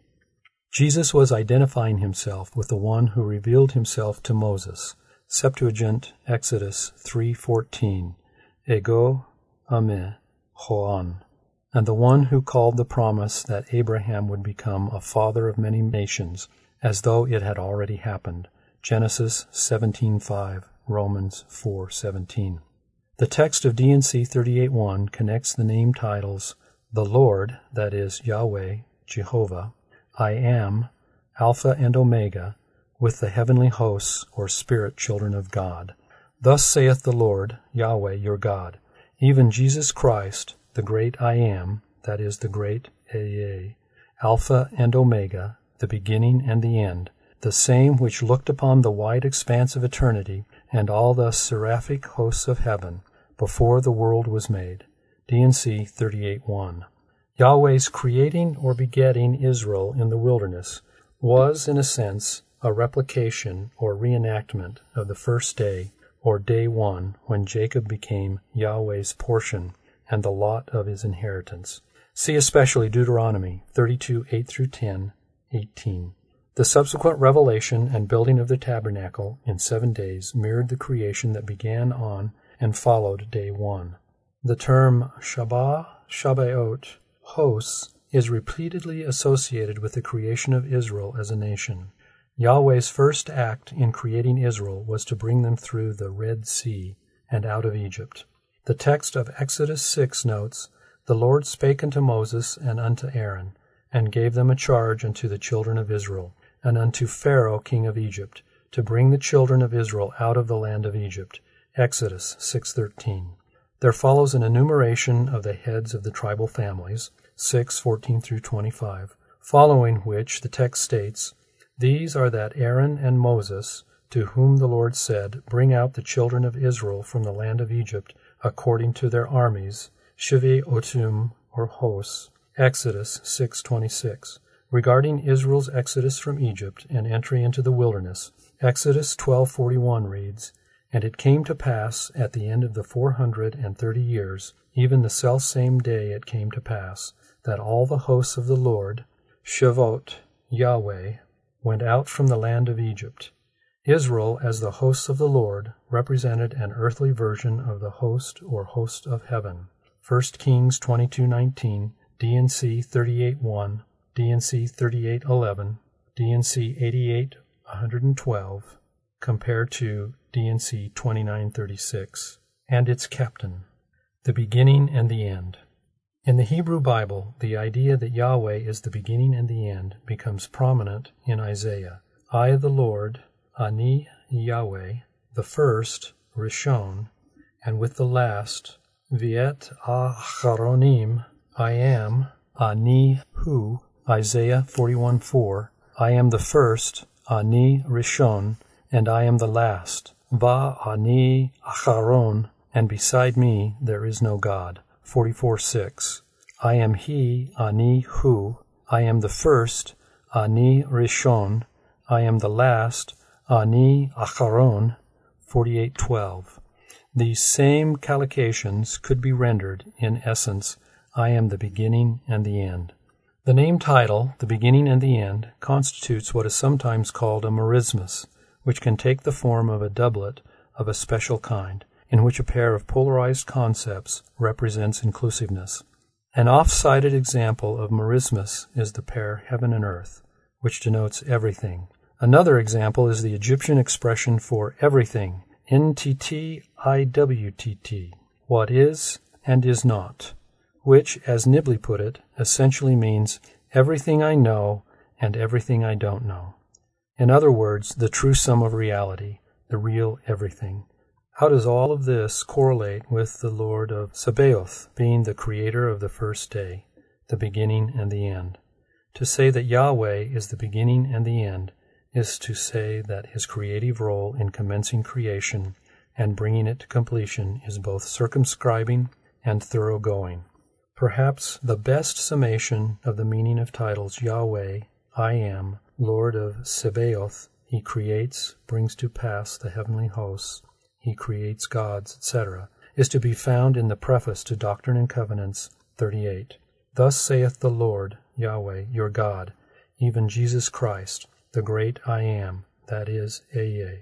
Jesus was identifying himself with the one who revealed himself to Moses. Septuagint, Exodus 3:14. Ego eimi hoon. And the one who called the promise that Abraham would become a father of many nations, as though it had already happened. Genesis 17:5, Romans 4:17. The text of D&C 38:1 connects the name titles the Lord, that is Yahweh, Jehovah, I am, Alpha and Omega, with the heavenly hosts or spirit children of God. Thus saith the Lord, Yahweh your God, even Jesus Christ, the great I am, that is the great Ehyeh, Alpha and Omega, the beginning and the end, the same which looked upon the wide expanse of eternity and all the seraphic hosts of heaven before the world was made. D&C 38.1. Yahweh's creating or begetting Israel in the wilderness was, in a sense, a replication or reenactment of the first day or day one when Jacob became Yahweh's portion and the lot of his inheritance. See especially Deuteronomy 32 8 through 10, 18. The subsequent revelation and building of the tabernacle in seven days mirrored the creation that began on and followed day one. The term Shabbat, Shabbaot, hosts, is repeatedly associated with the creation of Israel as a nation. Yahweh's first act in creating Israel was to bring them through the Red Sea and out of Egypt. The text of Exodus 6 notes, The Lord spake unto Moses and unto Aaron, and gave them a charge unto the children of Israel, and unto Pharaoh king of Egypt, to bring the children of Israel out of the land of Egypt. Exodus 6:13. There follows an enumeration of the heads of the tribal families, 6:14 through 25, following which the text states, These are that Aaron and Moses, to whom the Lord said, Bring out the children of Israel from the land of Egypt according to their armies, Shivi Otum or hosts. Exodus 6:26 regarding Israel's exodus from Egypt and entry into the wilderness. Exodus 12:41 reads, "And it came to pass at the end of the four hundred and thirty years, even the selfsame day it came to pass, that all the hosts of the Lord, Shavot, Yahweh, went out from the land of Egypt." Israel, as the hosts of the Lord, represented an earthly version of the host or host of heaven. 1 Kings 22:19, D&C 38:1, D&C 3811, D&C 88 compared to D&C 2936, and its captain, the beginning and the end. In the Hebrew Bible, the idea that Yahweh is the beginning and the end becomes prominent in Isaiah. I, the Lord, Ani Yahweh, the first, Rishon, and with the last, Viet Acharonim, I am, Ani Hu, Isaiah 41:4, I am the first, Ani Rishon, and I am the last, Va Ani Acharon, and beside me there is no God. 44:6. I am he, Ani Hu, I am the first, Ani Rishon, I am the last, Ani Acharon. 48:12. These same collocations could be rendered, in essence, I am the beginning and the end. The name title, the beginning and the end, constitutes what is sometimes called a merismus, which can take the form of a doublet of a special kind. in which a pair of polarized concepts represents inclusiveness. An off-sided example of merismus is the pair heaven and earth, which denotes everything. Another example is the Egyptian expression for everything, NTT IWTT, what is and is not, which, as Nibley put it, essentially means everything I know and everything I don't know. In other words, the true sum of reality, the real everything. How does all of this correlate with the Lord of Sabaoth being the creator of the first day, the beginning and the end? To say that Yahweh is the beginning and the end is to say that his creative role in commencing creation and bringing it to completion is both circumscribing and thoroughgoing. Perhaps the best summation of the meaning of titles Yahweh, I am, Lord of Sabaoth, He creates, brings to pass the heavenly hosts, He creates gods, etc., is to be found in the preface to Doctrine and Covenants 38. Thus saith the Lord, Yahweh, your God, even Jesus Christ, the great I am, that is, Ehyeh,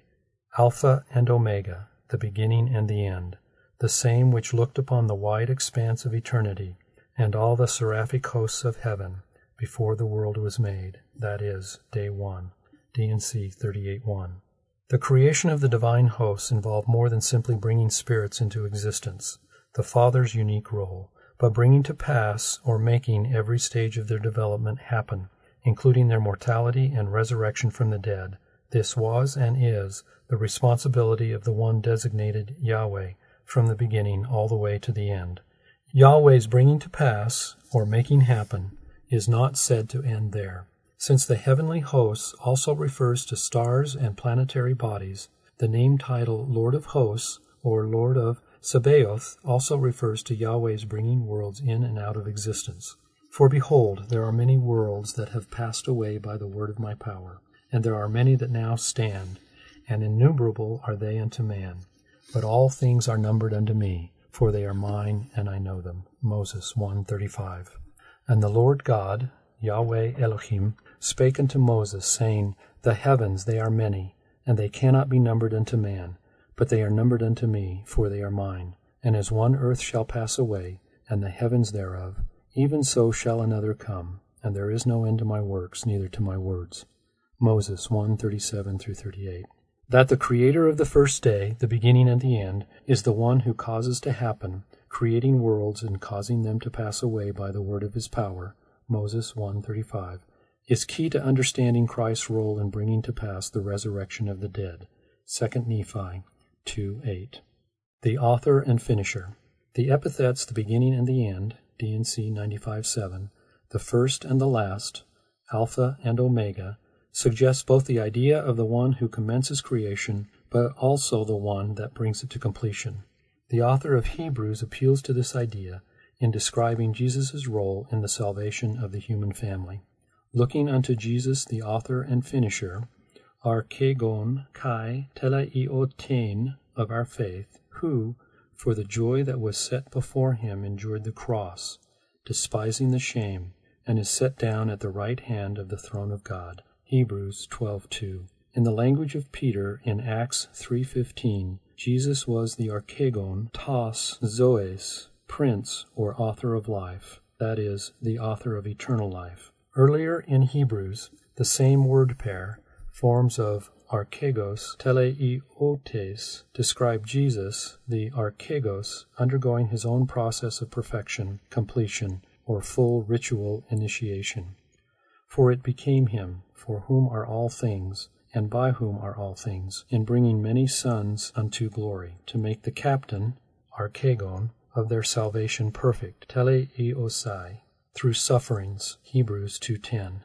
Alpha and Omega, the beginning and the end, the same which looked upon the wide expanse of eternity, and all the seraphic hosts of heaven, before the world was made, that is, day 1, D&C 38.1. The creation of the divine hosts involved more than simply bringing spirits into existence, the Father's unique role, but bringing to pass or making every stage of their development happen, including their mortality and resurrection from the dead. This was and is the responsibility of the one designated Yahweh from the beginning all the way to the end. Yahweh's bringing to pass, or making happen, is not said to end there. Since the heavenly hosts also refers to stars and planetary bodies, the name title Lord of Hosts or Lord of Sabaoth also refers to Yahweh's bringing worlds in and out of existence. For behold, there are many worlds that have passed away by the word of my power, and there are many that now stand, and innumerable are they unto man. But all things are numbered unto me, for they are mine, and I know them. Moses 135. And the Lord God, Yahweh Elohim, spake unto Moses, saying, The heavens they are many, and they cannot be numbered unto man, but they are numbered unto me, for they are mine. And as one earth shall pass away, and the heavens thereof, even so shall another come, and there is no end to my works, neither to my words. Moses 137 through 38 that the creator of the first day, the beginning and the end, is the one who causes to happen, creating worlds and causing them to pass away by the word of his power, Moses 1:35, is key to understanding Christ's role in bringing to pass the resurrection of the dead. 2 Nephi 2:8. The author and finisher. The epithets the beginning and the end, D&C 95:7, the first and the last, Alpha and Omega, suggests both the idea of the one who commences creation, but also the one that brings it to completion. The author of Hebrews appeals to this idea in describing Jesus' role in the salvation of the human family. Looking unto Jesus, the author and finisher, archegon kai teleiotein of our faith, who, for the joy that was set before him, endured the cross, despising the shame, and is set down at the right hand of the throne of God. Hebrews 12:2. In the language of Peter in Acts 3:15, Jesus was the archegon tos zoes, prince or author of life, that is, the author of eternal life. Earlier in Hebrews, the same word pair, forms of archegos teleiotes, describe Jesus, the archegos, undergoing his own process of perfection, completion, or full ritual initiation. For it became him, for whom are all things, and by whom are all things, in bringing many sons unto glory, to make the captain, archegon, of their salvation perfect, teleosai, through sufferings, Hebrews 2.10.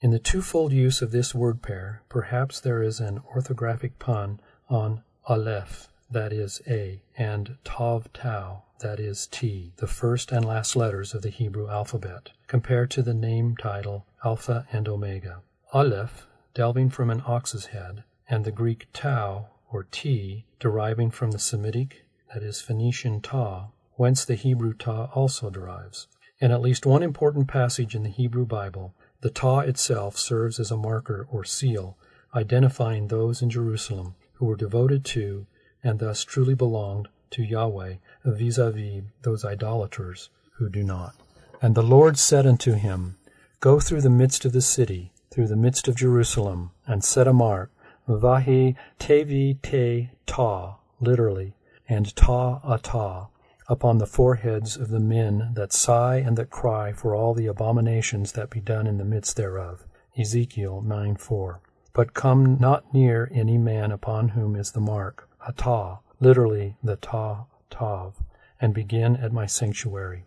In the twofold use of this word pair, perhaps there is an orthographic pun on aleph, that is A, and tav tau, that is T, the first and last letters of the Hebrew alphabet, compared to the name title Alpha and Omega. Aleph, delving from an ox's head, and the Greek tau, or T, deriving from the Semitic, that is Phoenician ta, whence the Hebrew ta also derives. In at least one important passage in the Hebrew Bible, the ta itself serves as a marker or seal, identifying those in Jerusalem who were devoted to, and thus truly belonged to Yahweh vis a vis those idolaters who do not. And the Lord said unto him, Go through the midst of the city, through the midst of Jerusalem, and set a mark, vahi tevi te ta, literally, and ta ata, upon the foreheads of the men that sigh and that cry for all the abominations that be done in the midst thereof. Ezekiel 9 4. But come not near any man upon whom is the mark, Atah, literally the Ta Tav, and begin at my sanctuary.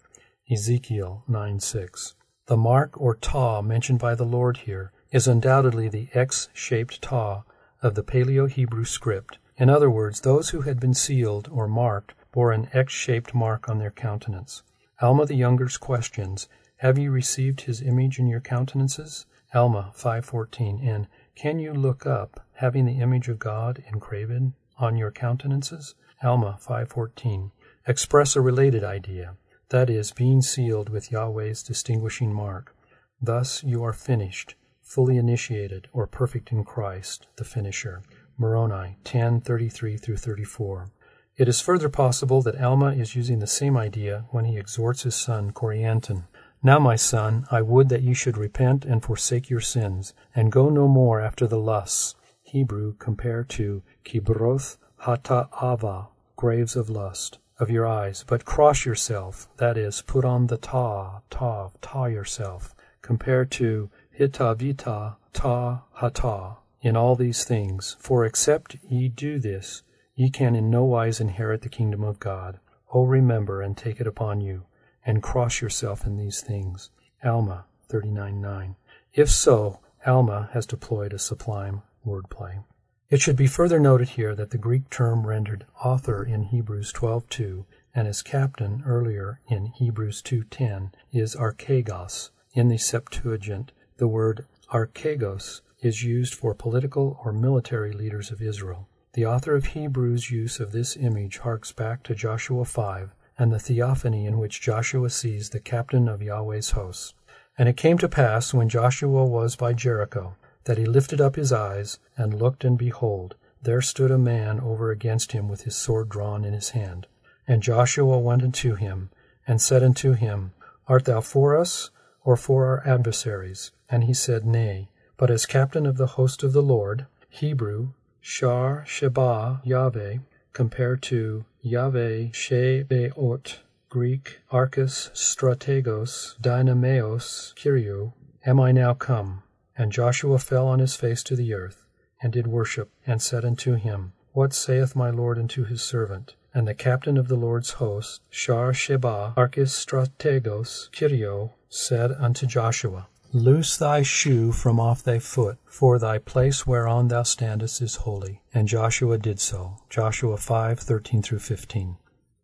Ezekiel 9 6. The mark or Ta mentioned by the Lord here is undoubtedly the X shaped Ta of the Paleo Hebrew script. In other words, those who had been sealed or marked bore an X shaped mark on their countenance. Alma the Younger's questions, Have you received his image in your countenances? Alma 5.14 and Can you look up, having the image of God engraven on your countenances? Alma 5.14 express a related idea that is, being sealed with Yahweh's distinguishing mark. Thus you are finished, fully initiated, or perfect in Christ, the finisher. Moroni 10:33 through 34. It is further possible that Alma is using the same idea when he exhorts his son Corianton. Now, my son, I would that you should repent and forsake your sins, and go no more after the lusts. Hebrew compare to kibroth hata'ava, graves of lust of your eyes, but cross yourself, that is, put on the ta, ta, ta yourself, compared to hita vita ta hata, in all these things. For except ye do this, ye can in no wise inherit the kingdom of God. O remember and take it upon you, and cross yourself in these things. Alma 39.9. If so, Alma has deployed a sublime wordplay. It should be further noted here that the Greek term rendered author in Hebrews 12:2 and as captain earlier in Hebrews 2:10 is archegos. In the Septuagint, the word archegos is used for political or military leaders of Israel. The author of Hebrews' use of this image harks back to Joshua 5 and the theophany in which Joshua sees the captain of Yahweh's hosts. And it came to pass when Joshua was by Jericho that he lifted up his eyes, and looked, and behold, there stood a man over against him with his sword drawn in his hand. And Joshua went unto him, and said unto him, Art thou for us, or for our adversaries? And he said, Nay, but as captain of the host of the Lord, Hebrew, Shar Sheba Yahweh, compared to Yahweh Shebeot, Greek, Archistrategos, Dynameos Kyrio, am I now come. And Joshua fell on his face to the earth, and did worship, and said unto him, What saith my Lord unto his servant? And the captain of the Lord's host, Shar Sheba, Archistrategos, Kyrio, said unto Joshua, Loose thy shoe from off thy foot, for thy place whereon thou standest is holy. And Joshua did so. Joshua 5, 13 through 15.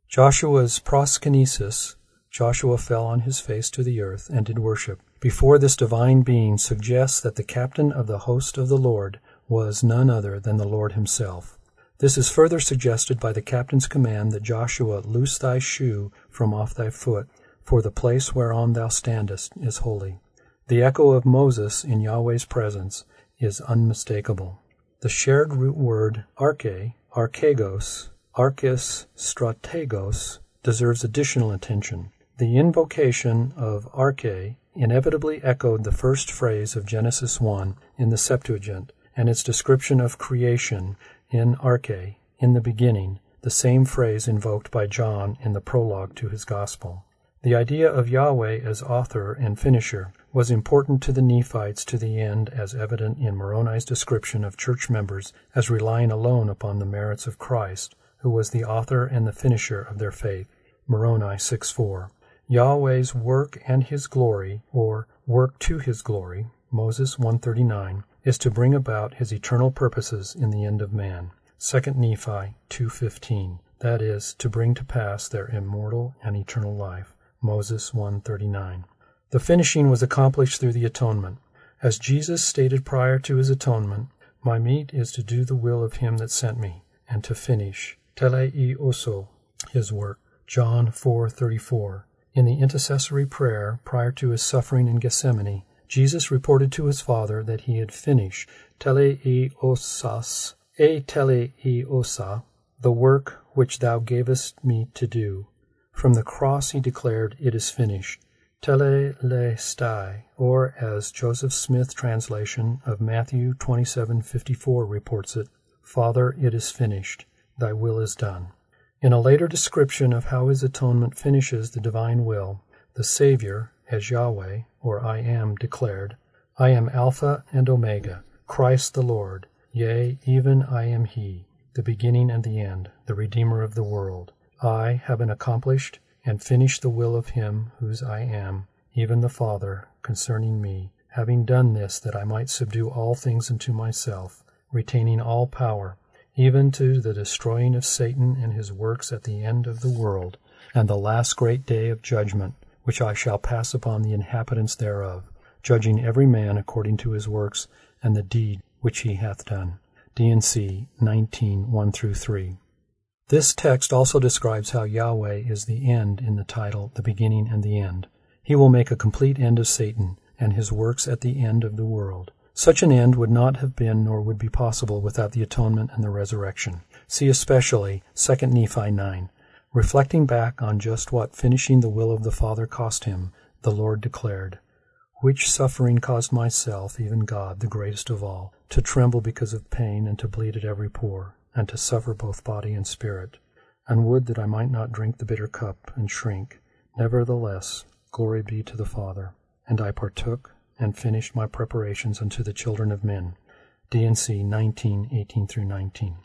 Joshua's proskynesis, Joshua fell on his face to the earth, and did worship before this divine being suggests that the captain of the host of the Lord was none other than the Lord himself. This is further suggested by the captain's command that Joshua loose thy shoe from off thy foot, for the place whereon thou standest is holy. The echo of Moses in Yahweh's presence is unmistakable. The shared root word arche, archegos, archis strategos deserves additional attention. The invocation of arche inevitably echoed the first phrase of Genesis 1 in the Septuagint and its description of creation in Arche, in the beginning, the same phrase invoked by John in the prologue to his Gospel. The idea of Yahweh as author and finisher was important to the Nephites to the end as evident in Moroni's description of church members as relying alone upon the merits of Christ, who was the author and the finisher of their faith. Moroni 6:4. Yahweh's work and his glory, or work to his glory, Moses 139, is to bring about his eternal purposes in the end of man. 2 Nephi 2:15, that is, to bring to pass their immortal and eternal life. Moses 139. The finishing was accomplished through the atonement. As Jesus stated prior to his atonement, my meat is to do the will of him that sent me, and to finish, teleiouso, his work. John 4:34. In the intercessory prayer prior to his suffering in Gethsemane, Jesus reported to his Father that he had finished teleiosas, e teleiosa, the work which thou gavest me to do. From the cross he declared, It is finished. Tetelestai, or as Joseph Smith's translation of Matthew 27:54 reports it, Father, it is finished. Thy will is done. In a later description of how his atonement finishes the divine will, the Savior, as Yahweh, or I am, declared, I am Alpha and Omega, Christ the Lord, yea, even I am He, the beginning and the end, the Redeemer of the world. I, having accomplished and finished the will of him whose I am, even the Father, concerning me, having done this that I might subdue all things unto myself, retaining all power, even to the destroying of Satan and his works at the end of the world, and the last great day of judgment, which I shall pass upon the inhabitants thereof, judging every man according to his works and the deed which he hath done. D&C 19, 1 through 3. This text also describes how Yahweh is the end in the title, the beginning and the end. He will make a complete end of Satan and his works at the end of the world. Such an end would not have been nor would be possible without the atonement and the resurrection. See especially 2 Nephi 9. Reflecting back on just what finishing the will of the Father cost him, the Lord declared, Which suffering caused myself, even God, the greatest of all, to tremble because of pain and to bleed at every pore, and to suffer both body and spirit, and would that I might not drink the bitter cup and shrink. Nevertheless, glory be to the Father. And I partook and finished my preparations unto the children of men. D&C 19, 18 through 19.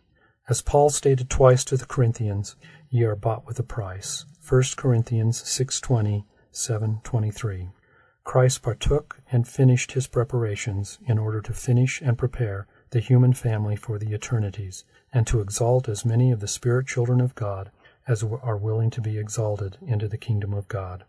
As Paul stated twice to the Corinthians, ye are bought with a price. 1 Corinthians 6:20, 7:23. Christ partook and finished his preparations in order to finish and prepare the human family for the eternities, and to exalt as many of the spirit children of God as are willing to be exalted into the kingdom of God.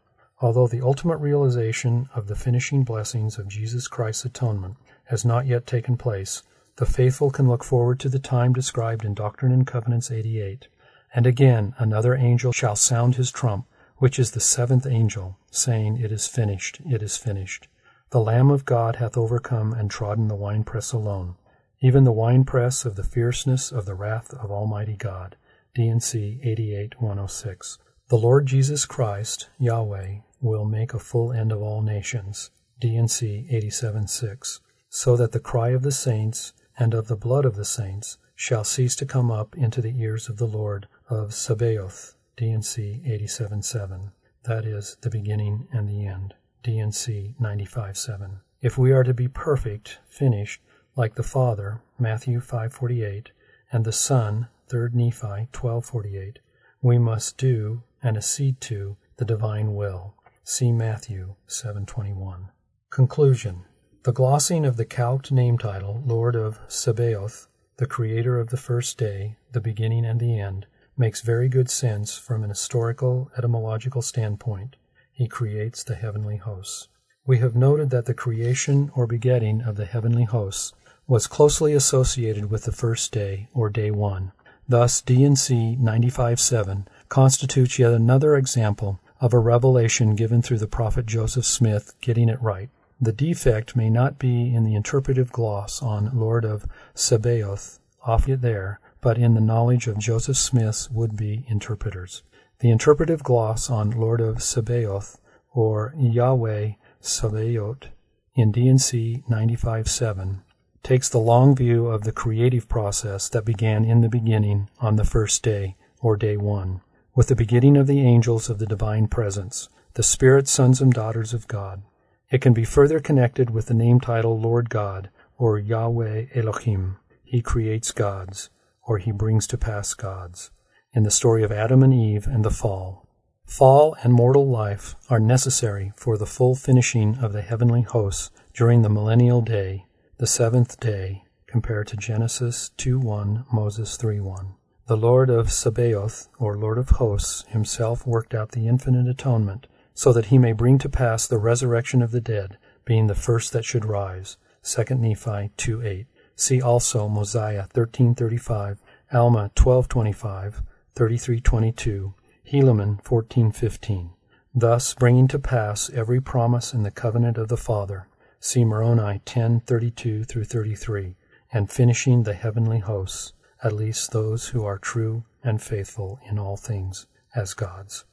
Although the ultimate realization of the finishing blessings of Jesus Christ's atonement has not yet taken place, the faithful can look forward to the time described in Doctrine and Covenants 88. And again another angel shall sound his trump, which is the seventh angel, saying, It is finished, it is finished. The Lamb of God hath overcome and trodden the winepress alone, even the winepress of the fierceness of the wrath of Almighty God. D&C 88:106. The Lord Jesus Christ, Yahweh, will make a full end of all nations. D&C 87:6. So that the cry of the saints and of the blood of the saints shall cease to come up into the ears of the Lord of Sabaoth, D&C 87.7. That is, the beginning and the end, D&C 95.7. If we are to be perfect, finished, like the Father, Matthew 5.48, and the Son, 3 Nephi 12.48, we must do and accede to the divine will. See Matthew 7.21. Conclusion the glossing of the calqued name title, Lord of Sabaoth, the creator of the first day, the beginning and the end, makes very good sense from an historical etymological standpoint. He creates the heavenly hosts. We have noted that the creation or begetting of the heavenly hosts was closely associated with the first day, or day one. Thus, D&C 95.7 constitutes yet another example of a revelation given through the prophet Joseph Smith getting it right. The defect may not be in the interpretive gloss on Lord of Sabaoth off it there, but in the knowledge of Joseph Smith's would-be interpreters. The interpretive gloss on Lord of Sabaoth, or Yahweh Sabaoth, in D&C 95.7, takes the long view of the creative process that began in the beginning on the first day, or day one, with the beginning of the angels of the divine presence, the spirit sons and daughters of God. It can be further connected with the name title Lord God, or Yahweh Elohim. He creates gods, or he brings to pass gods, in the story of Adam and Eve and the fall. Fall and mortal life are necessary for the full finishing of the heavenly hosts during the millennial day, the seventh day, compared to Genesis 2:1, Moses 3:1. The Lord of Sabaoth, or Lord of hosts, himself worked out the infinite atonement so that he may bring to pass the resurrection of the dead, being the first that should rise. 2 Nephi 2:8. See also Mosiah 13:35, Alma 12:25, 33:22, Helaman 14:15. Thus bringing to pass every promise in the covenant of the Father. See Moroni 10:32 through 33, and finishing the heavenly hosts. At least those who are true and faithful in all things, as God's.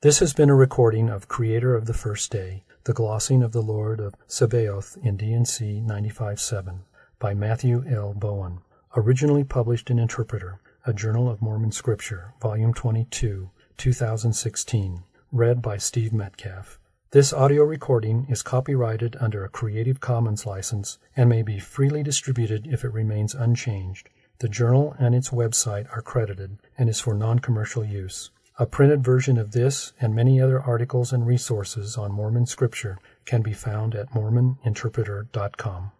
This has been a recording of Creator of the First Day, the glossing of the Lord of Sabaoth in D&C 95.7 by Matthew L. Bowen, originally published in Interpreter, a Journal of Mormon Scripture, Volume 22, 2016, read by Steve Metcalf. This audio recording is copyrighted under a Creative Commons license and may be freely distributed if it remains unchanged. The journal and its website are credited and is for non-commercial use. A printed version of this and many other articles and resources on Mormon scripture can be found at mormoninterpreter.com.